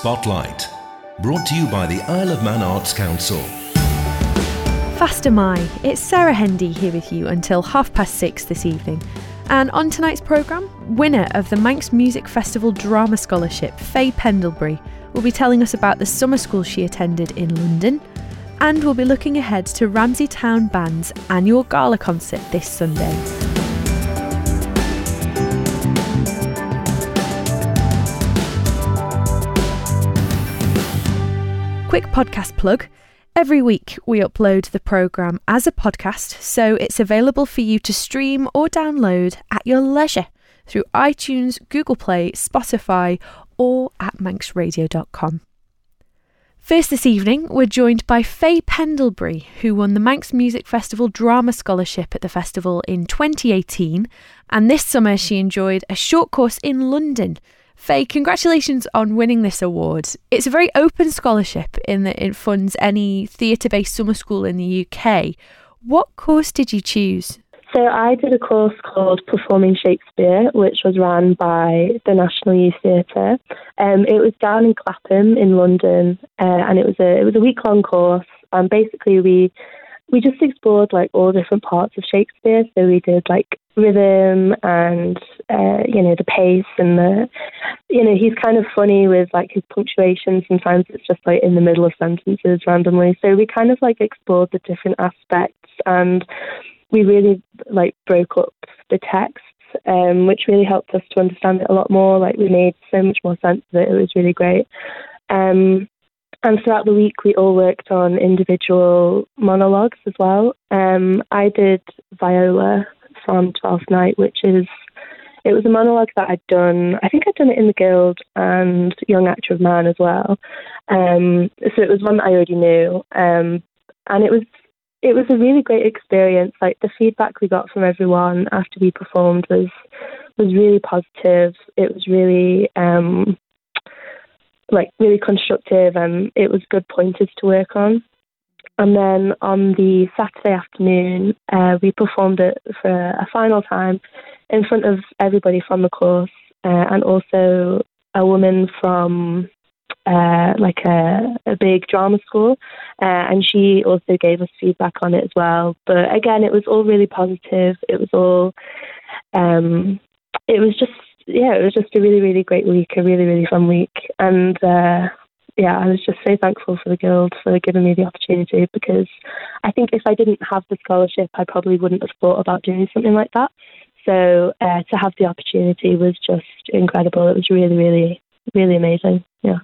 Spotlight, brought to you by the Isle of Man Arts Council. Fastyr mie, it's Sarah Hendy here with you until half past six this evening. And on tonight's programme, winner of the Manx Music Festival Drama Scholarship, Faye Pendlebury, will be telling us about the summer school she attended in London. And we'll be looking ahead to Ramsey Town Band's annual gala concert this Sunday. Quick podcast plug. Every week, we upload the programme as a podcast, so it's available for you to stream or download at your leisure through iTunes, Google Play, Spotify, or at manxradio.com. First this evening, we're joined by Faye Pendlebury, who won the Manx Music Festival Drama Scholarship at the festival in 2018, and this summer she enjoyed a short course in London Faye, congratulations on winning this award. It's a very open scholarship in that it funds any theatre based summer school in the UK. What course did you choose? So I did a course called Performing Shakespeare, which was run by the National Youth Theatre. Um, it was down in Clapham in London, uh, and it was a it was a week long course. And basically, we we just explored like all different parts of Shakespeare. So we did like rhythm and uh, you know the pace and the you know he's kind of funny with like his punctuation. Sometimes it's just like in the middle of sentences randomly. So we kind of like explored the different aspects and we really like broke up the texts. Um, which really helped us to understand it a lot more. Like we made so much more sense of it. It was really great. Um, and throughout the week, we all worked on individual monologues as well. Um, I did Viola from Twelfth Night, which is it was a monologue that I'd done. I think I'd done it in the Guild and Young Actor of Man as well. Um, so it was one that I already knew, um, and it was it was a really great experience. Like the feedback we got from everyone after we performed was was really positive. It was really um, like really constructive and it was good pointers to work on. And then on the Saturday afternoon, uh, we performed it for a final time in front of everybody from the course uh, and also a woman from uh, like a, a big drama school. Uh, and she also gave us feedback on it as well. But again, it was all really positive. It was all, um, it was just yeah, it was just a really, really great week, a really, really fun week. And uh, yeah, I was just so thankful for the Guild for giving me the opportunity because I think if I didn't have the scholarship, I probably wouldn't have thought about doing something like that. So uh, to have the opportunity was just incredible. It was really, really, really amazing. Yeah.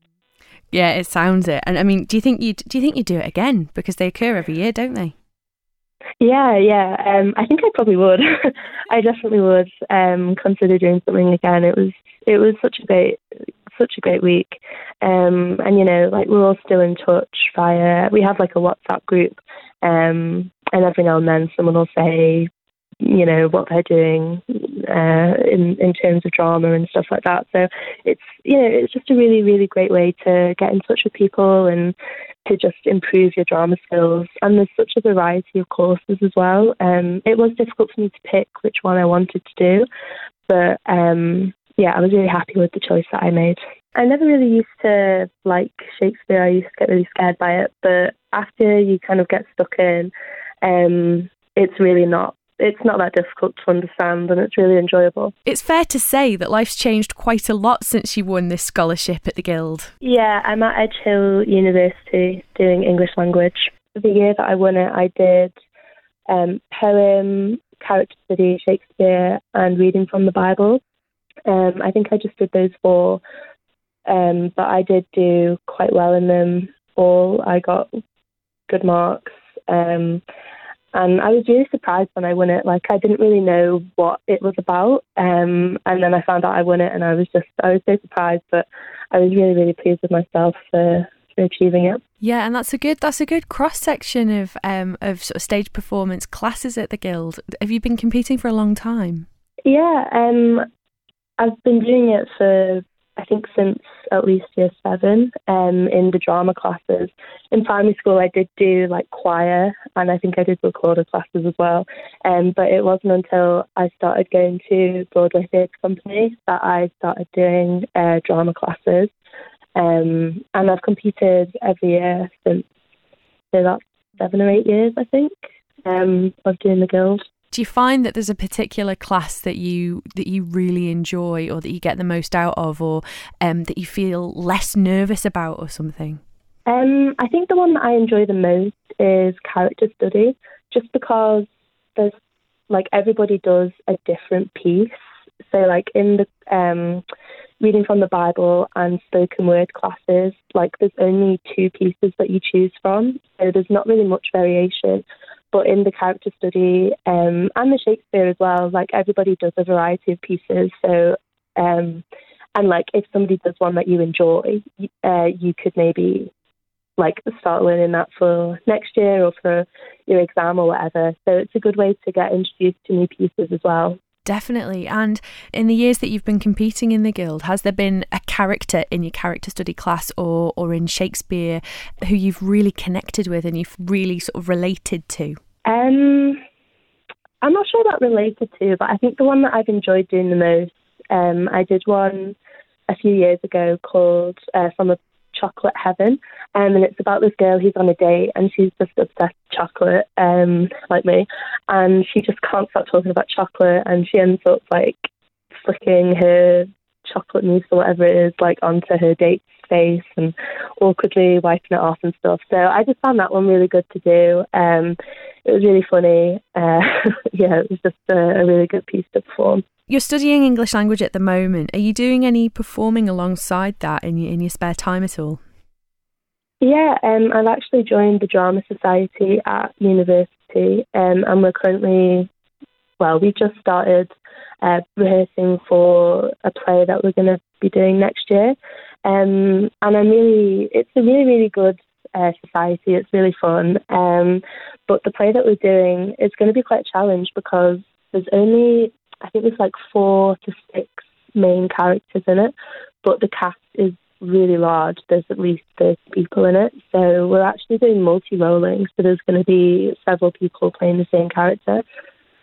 Yeah, it sounds it. And I mean, do you think you do you think you do it again because they occur every year, don't they? Yeah, yeah. Um, I think I probably would. I definitely would um, consider doing something again. It was it was such a great such a great week, um, and you know, like we're all still in touch via. We have like a WhatsApp group, um, and every now and then someone will say, you know what they're doing uh, in in terms of drama and stuff like that. So it's you know it's just a really really great way to get in touch with people and to just improve your drama skills. And there's such a variety of courses as well. Um, it was difficult for me to pick which one I wanted to do, but um, yeah, I was really happy with the choice that I made. I never really used to like Shakespeare. I used to get really scared by it, but after you kind of get stuck in, um, it's really not it's not that difficult to understand and it's really enjoyable. It's fair to say that life's changed quite a lot since you won this scholarship at the Guild. Yeah, I'm at Edge Hill University doing English language. The year that I won it, I did um, poem, character study, Shakespeare, and reading from the Bible. Um, I think I just did those four, um, but I did do quite well in them all. I got good marks. Um, and I was really surprised when I won it. Like I didn't really know what it was about, um, and then I found out I won it, and I was just I was so surprised. But I was really really pleased with myself for, for achieving it. Yeah, and that's a good that's a good cross section of um, of sort of stage performance classes at the Guild. Have you been competing for a long time? Yeah, um, I've been doing it for I think since at least year seven um, in the drama classes. In primary school, I did do like choir and I think I did recorder classes as well. Um, but it wasn't until I started going to Broadway Theatre Company that I started doing uh, drama classes. Um, and I've competed every year since so that's seven or eight years, I think, um, of doing the guild. Do you find that there's a particular class that you that you really enjoy, or that you get the most out of, or um, that you feel less nervous about, or something? Um, I think the one that I enjoy the most is character study, just because there's like everybody does a different piece. So like in the um, reading from the Bible and spoken word classes, like there's only two pieces that you choose from, so there's not really much variation. But in the character study um, and the Shakespeare as well, like everybody does a variety of pieces. So um, and like if somebody does one that you enjoy, uh, you could maybe like start learning that for next year or for your exam or whatever. So it's a good way to get introduced to new pieces as well. Definitely. And in the years that you've been competing in the Guild, has there been a character in your character study class or, or in Shakespeare who you've really connected with and you've really sort of related to? Um, I'm not sure about related to, but I think the one that I've enjoyed doing the most, um, I did one a few years ago called uh, From a Chocolate Heaven, um, and it's about this girl who's on a date and she's just obsessed with chocolate, um, like me, and she just can't stop talking about chocolate, and she ends up like flicking her chocolate mousse or whatever it is like onto her date's face and awkwardly wiping it off and stuff. So I just found that one really good to do. Um, it was really funny. Uh, yeah, it was just a, a really good piece to perform. You're studying English language at the moment. Are you doing any performing alongside that in your in your spare time at all? Yeah, um, I've actually joined the Drama Society at university, um, and we're currently, well, we just started uh, rehearsing for a play that we're going to be doing next year, um, and I'm really, it's a really, really good uh, society. It's really fun, um, but the play that we're doing is going to be quite a challenge because there's only I think there's like four to six main characters in it, but the cast is really large. There's at least 30 people in it. So we're actually doing multi rolling. So there's going to be several people playing the same character.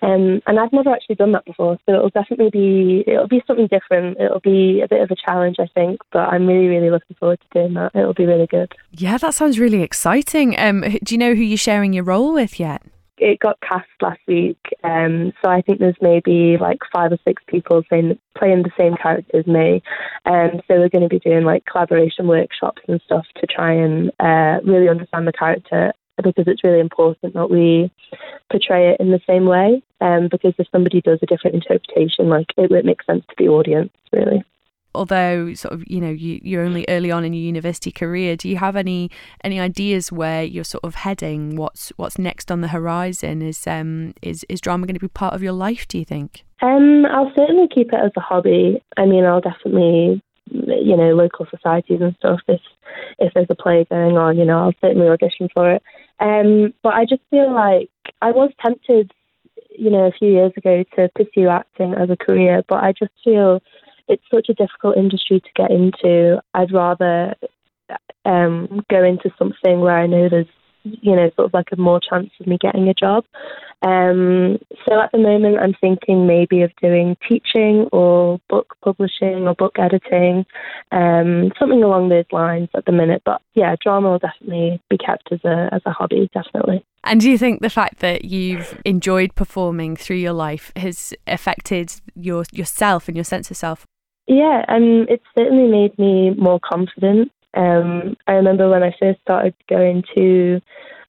Um, and I've never actually done that before, so it'll definitely be it'll be something different. It'll be a bit of a challenge, I think, but I'm really really looking forward to doing that. It'll be really good. Yeah, that sounds really exciting. Um, do you know who you're sharing your role with yet? It got cast last week, um, so I think there's maybe like five or six people playing, playing the same character as me. Um, so we're going to be doing like collaboration workshops and stuff to try and uh, really understand the character because it's really important that we portray it in the same way. Um, because if somebody does a different interpretation, like it would make sense to the audience, really although sort of you know you, you're only early on in your university career do you have any any ideas where you're sort of heading? What's what's next on the horizon? Is um is is drama going to be part of your life do you think? Um i'll certainly keep it as a hobby. I mean i'll definitely you know local societies and stuff if if there's a play going on you know i'll certainly audition for it. Um but i just feel like i was tempted you know a few years ago to pursue acting as a career but i just feel it's such a difficult industry to get into. I'd rather um, go into something where I know there's, you know, sort of like a more chance of me getting a job. Um, so at the moment, I'm thinking maybe of doing teaching or book publishing or book editing, um, something along those lines at the minute. But yeah, drama will definitely be kept as a as a hobby, definitely. And do you think the fact that you've enjoyed performing through your life has affected your yourself and your sense of self? Yeah, um, it certainly made me more confident. Um, I remember when I first started going to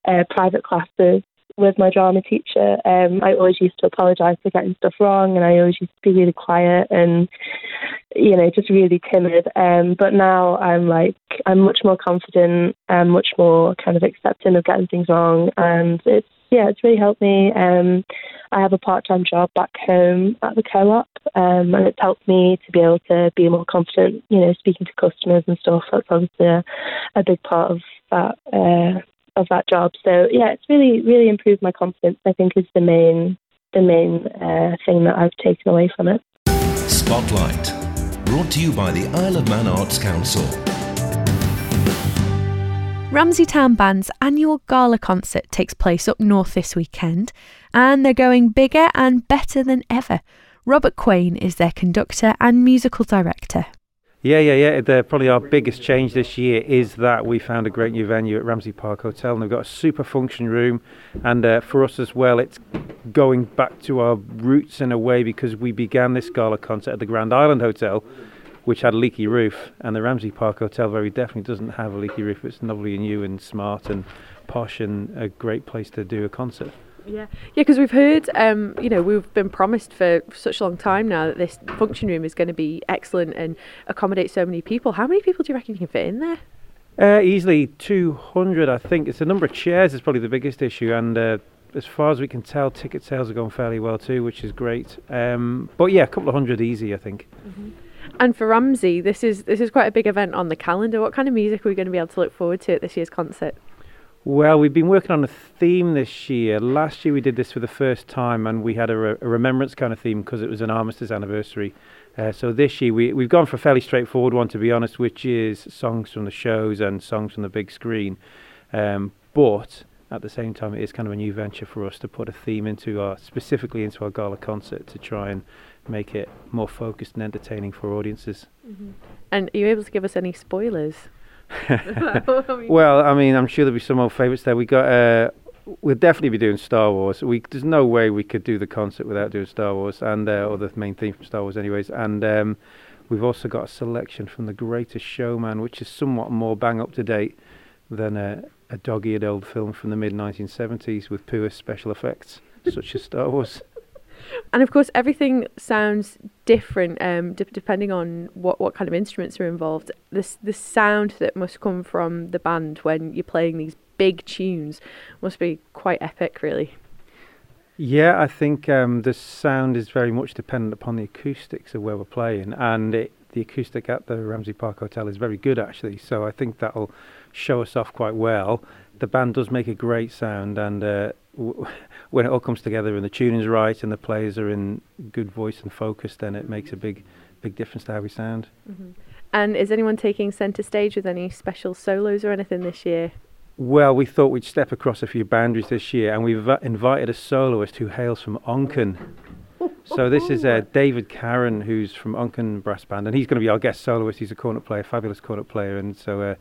uh, private classes with my drama teacher, um, I always used to apologise for getting stuff wrong, and I always used to be really quiet and, you know, just really timid. Um, but now I'm like, I'm much more confident, I'm much more kind of accepting of getting things wrong, and it's yeah, it's really helped me. Um, I have a part-time job back home at the co-op, um, and it's helped me to be able to be more confident. You know, speaking to customers and stuff. That's obviously a, a big part of that uh, of that job. So yeah, it's really really improved my confidence. I think is the main the main uh, thing that I've taken away from it. Spotlight, brought to you by the Isle of Man Arts Council. Ramsey Town Band's annual gala concert takes place up north this weekend, and they're going bigger and better than ever. Robert Quain is their conductor and musical director. Yeah, yeah, yeah. The, probably our biggest change this year is that we found a great new venue at Ramsey Park Hotel, and they've got a super function room. And uh, for us as well, it's going back to our roots in a way because we began this gala concert at the Grand Island Hotel, which had a leaky roof, and the Ramsey Park Hotel very definitely doesn't have a leaky roof. It's lovely and new and smart and posh and a great place to do a concert. Yeah, yeah, because we've heard, um, you know, we've been promised for such a long time now that this function room is going to be excellent and accommodate so many people. How many people do you reckon you can fit in there? Uh, easily 200, I think. It's the number of chairs is probably the biggest issue, and uh, as far as we can tell, ticket sales are going fairly well too, which is great. Um, but yeah, a couple of hundred easy, I think. Mm-hmm. And for Ramsey, this is this is quite a big event on the calendar. What kind of music are we going to be able to look forward to at this year's concert? Well, we've been working on a theme this year. Last year we did this for the first time, and we had a, re- a remembrance kind of theme because it was an armistice anniversary. Uh, so this year we we've gone for a fairly straightforward one, to be honest, which is songs from the shows and songs from the big screen. Um, but at the same time, it is kind of a new venture for us to put a theme into our specifically into our gala concert to try and make it more focused and entertaining for audiences. Mm-hmm. And are you able to give us any spoilers? well, I mean, I'm sure there'll be some old favourites there. We got. Uh, we'll definitely be doing Star Wars. We there's no way we could do the concert without doing Star Wars and uh, or the main theme from Star Wars, anyways. And um, we've also got a selection from The Greatest Showman, which is somewhat more bang up to date than a, a dog-eared old film from the mid 1970s with poor special effects, such as Star Wars. And of course, everything sounds different um, d- depending on what, what kind of instruments are involved. This the sound that must come from the band when you're playing these big tunes must be quite epic, really. Yeah, I think um, the sound is very much dependent upon the acoustics of where we're playing, and it, the acoustic at the Ramsey Park Hotel is very good actually. So I think that'll show us off quite well. The band does make a great sound, and uh, w- when it all comes together and the tuning's right and the players are in good voice and focus, then it makes a big, big difference to how we sound. Mm-hmm. And is anyone taking centre stage with any special solos or anything this year? Well, we thought we'd step across a few boundaries this year, and we've invited a soloist who hails from Onchan. so this is uh, David Karen, who's from Onchan Brass Band, and he's going to be our guest soloist. He's a cornet player, fabulous cornet player, and so uh,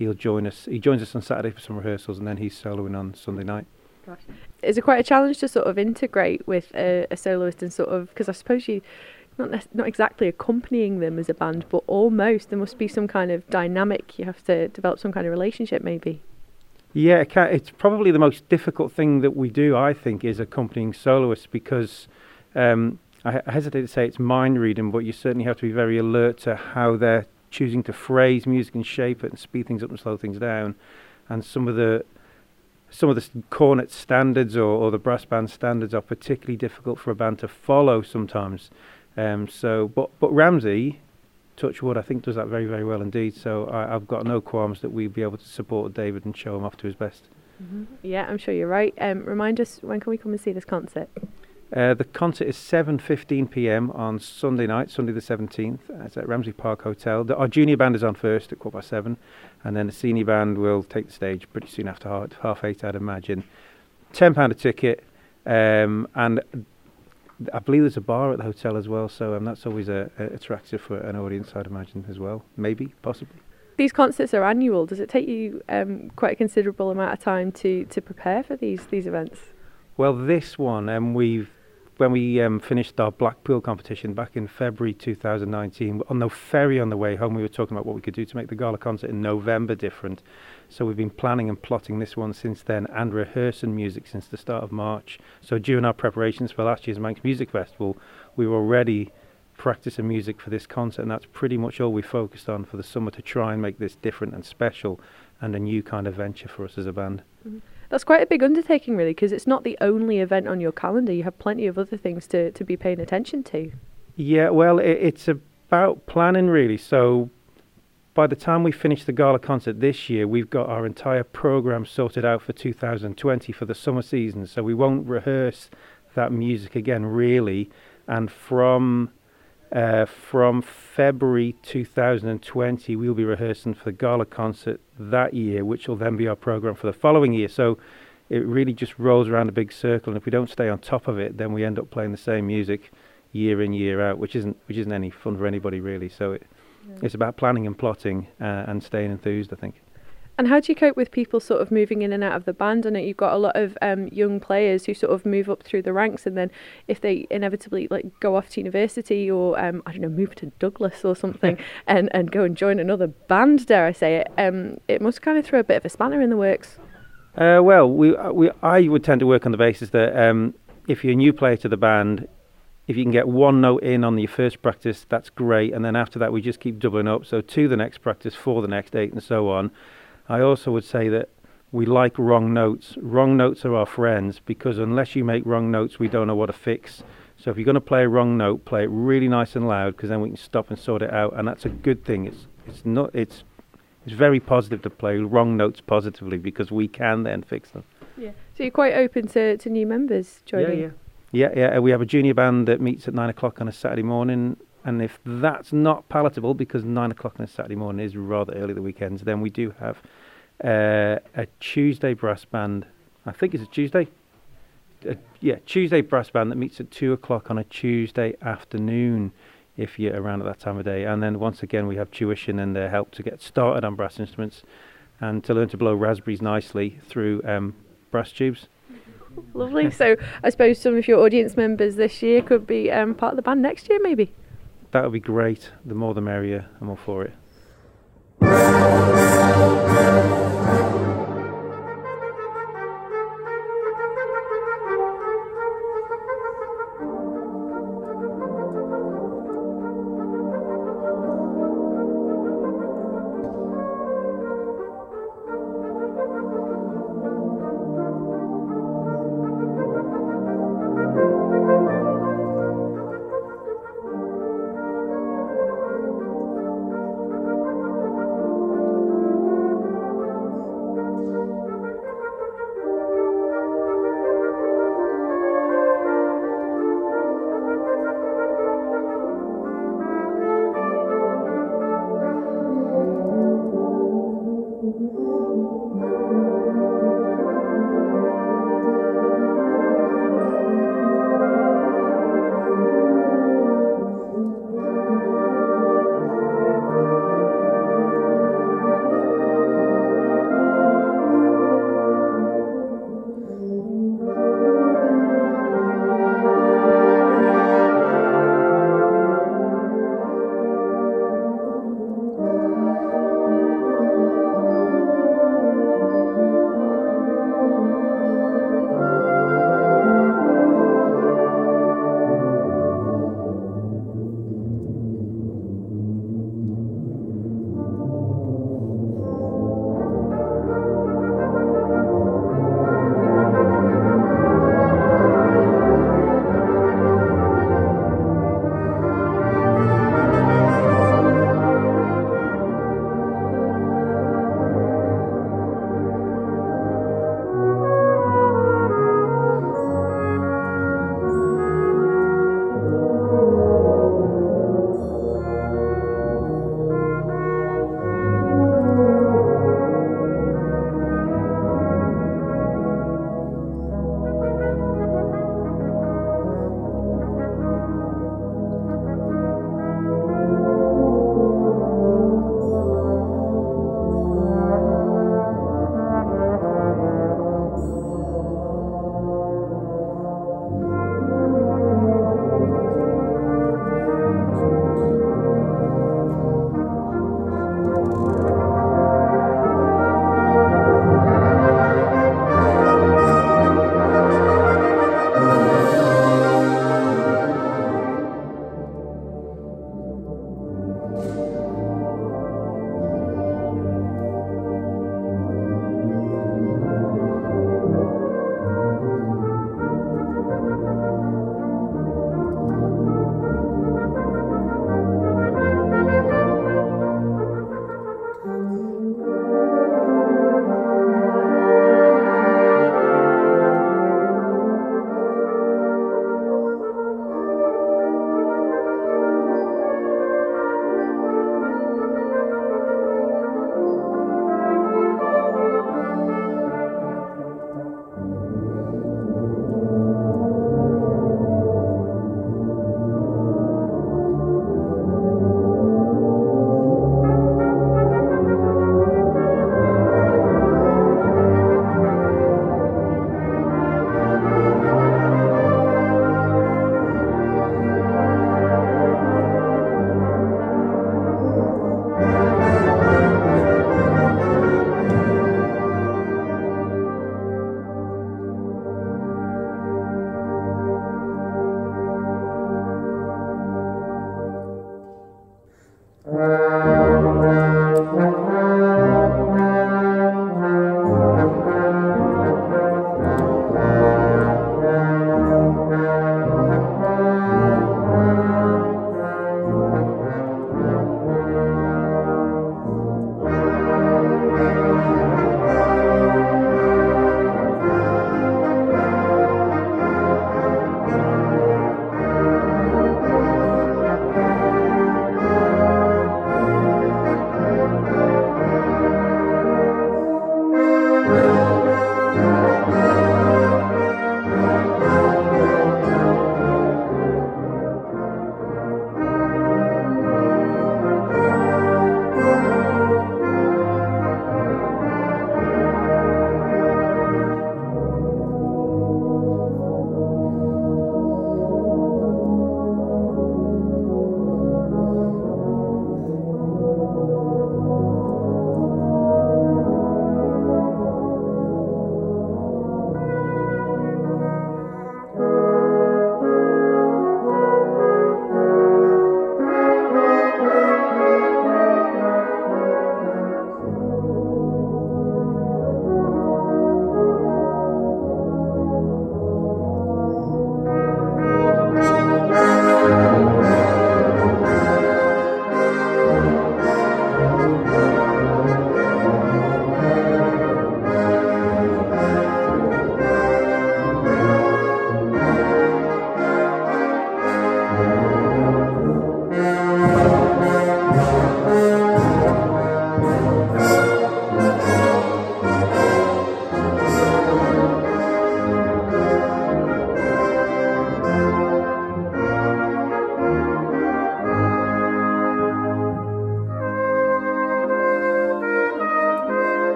he'll join us. He joins us on Saturday for some rehearsals, and then he's soloing on Sunday night. Gosh. Is it quite a challenge to sort of integrate with a, a soloist and sort of because I suppose you not not exactly accompanying them as a band, but almost there must be some kind of dynamic. You have to develop some kind of relationship, maybe. Yeah, it it's probably the most difficult thing that we do. I think is accompanying soloists because um, I, I hesitate to say it's mind reading, but you certainly have to be very alert to how they're choosing to phrase music and shape it and speed things up and slow things down, and some of the some of the cornet standards or, or the brass band standards are particularly difficult for a band to follow sometimes. Um, so, but but Ramsey, touch wood, I think does that very very well indeed. So I, have got no qualms that we'd be able to support David and show him off to his best. Mm-hmm. Yeah, I'm sure you're right. Um, remind us when can we come and see this concert? Uh, the concert is 7:15 p.m. on Sunday night, Sunday the 17th. It's at Ramsey Park Hotel. The, our junior band is on first at quarter past seven, and then the senior band will take the stage pretty soon after half, half eight, I'd imagine. Ten pound a ticket, um, and I believe there's a bar at the hotel as well, so um, that's always a, a attractive for an audience, I'd imagine as well. Maybe, possibly. These concerts are annual. Does it take you um, quite a considerable amount of time to, to prepare for these these events? Well, this one, um, we've when we um, finished our Blackpool competition back in February 2019, on the ferry on the way home, we were talking about what we could do to make the gala concert in November different. So we've been planning and plotting this one since then and rehearsing music since the start of March. So during our preparations for last year's Manx Music Festival, we were already practicing music for this concert, and that's pretty much all we focused on for the summer to try and make this different and special and a new kind of venture for us as a band. Mm-hmm. That's quite a big undertaking, really, because it's not the only event on your calendar. You have plenty of other things to, to be paying attention to. Yeah, well, it, it's about planning, really. So by the time we finish the gala concert this year, we've got our entire program sorted out for 2020 for the summer season. So we won't rehearse that music again, really. And from uh, from February 2020, we'll be rehearsing for the gala concert that year, which will then be our program for the following year. So it really just rolls around a big circle, and if we don't stay on top of it, then we end up playing the same music year in year out, which isn't which isn't any fun for anybody really. So it it's about planning and plotting uh, and staying enthused. I think. And how do you cope with people sort of moving in and out of the band? I know you've got a lot of um, young players who sort of move up through the ranks, and then if they inevitably like go off to university or um, I don't know, move to Douglas or something, and and go and join another band, dare I say it, um, it must kind of throw a bit of a spanner in the works. Uh, well, we uh, we I would tend to work on the basis that um, if you're a new player to the band, if you can get one note in on your first practice, that's great, and then after that we just keep doubling up. So to the next practice, for the next eight, and so on. I also would say that we like wrong notes. Wrong notes are our friends because unless you make wrong notes, we don't know what to fix. So if you're going to play a wrong note, play it really nice and loud because then we can stop and sort it out, and that's a good thing. It's it's not it's it's very positive to play wrong notes positively because we can then fix them. Yeah. So you're quite open to, to new members joining. Yeah, yeah, yeah, yeah. We have a junior band that meets at nine o'clock on a Saturday morning and if that's not palatable, because nine o'clock on a Saturday morning is rather early the weekends, then we do have uh, a Tuesday brass band. I think it's a Tuesday. Uh, yeah, Tuesday brass band that meets at two o'clock on a Tuesday afternoon, if you're around at that time of day. And then once again, we have tuition and uh, help to get started on brass instruments and to learn to blow raspberries nicely through um, brass tubes. Lovely. so I suppose some of your audience members this year could be um, part of the band next year, maybe that would be great. The more the merrier. I'm all for it.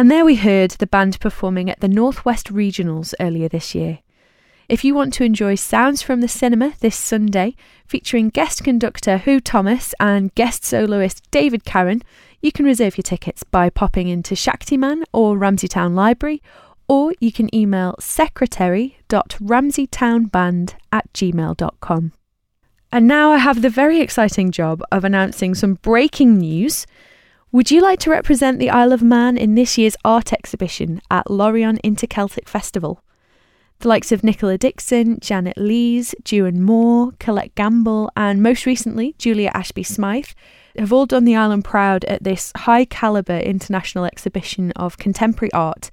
And there we heard the band performing at the Northwest Regionals earlier this year. If you want to enjoy Sounds from the Cinema this Sunday, featuring guest conductor Hu Thomas and guest soloist David Karen, you can reserve your tickets by popping into Shaktiman or Ramsey Town Library, or you can email secretary.ramseytownband at gmail.com. And now I have the very exciting job of announcing some breaking news. Would you like to represent the Isle of Man in this year's art exhibition at Lorient Interceltic Festival? The likes of Nicola Dixon, Janet Lees, Dewan Moore, Colette Gamble, and most recently Julia Ashby Smythe have all done the island proud at this high calibre international exhibition of contemporary art.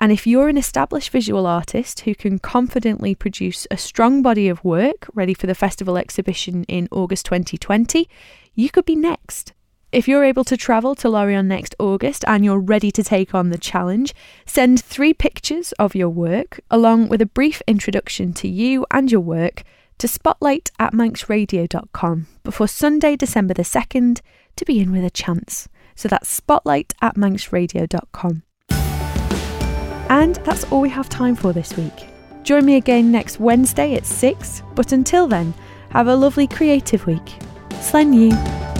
And if you're an established visual artist who can confidently produce a strong body of work ready for the festival exhibition in August 2020, you could be next. If you're able to travel to Lorient next August and you're ready to take on the challenge, send three pictures of your work along with a brief introduction to you and your work to spotlight at manxradio.com before Sunday, December the 2nd to be in with a chance. So that's spotlight at manxradio.com. And that's all we have time for this week. Join me again next Wednesday at 6, but until then, have a lovely creative week. Slane lhiu.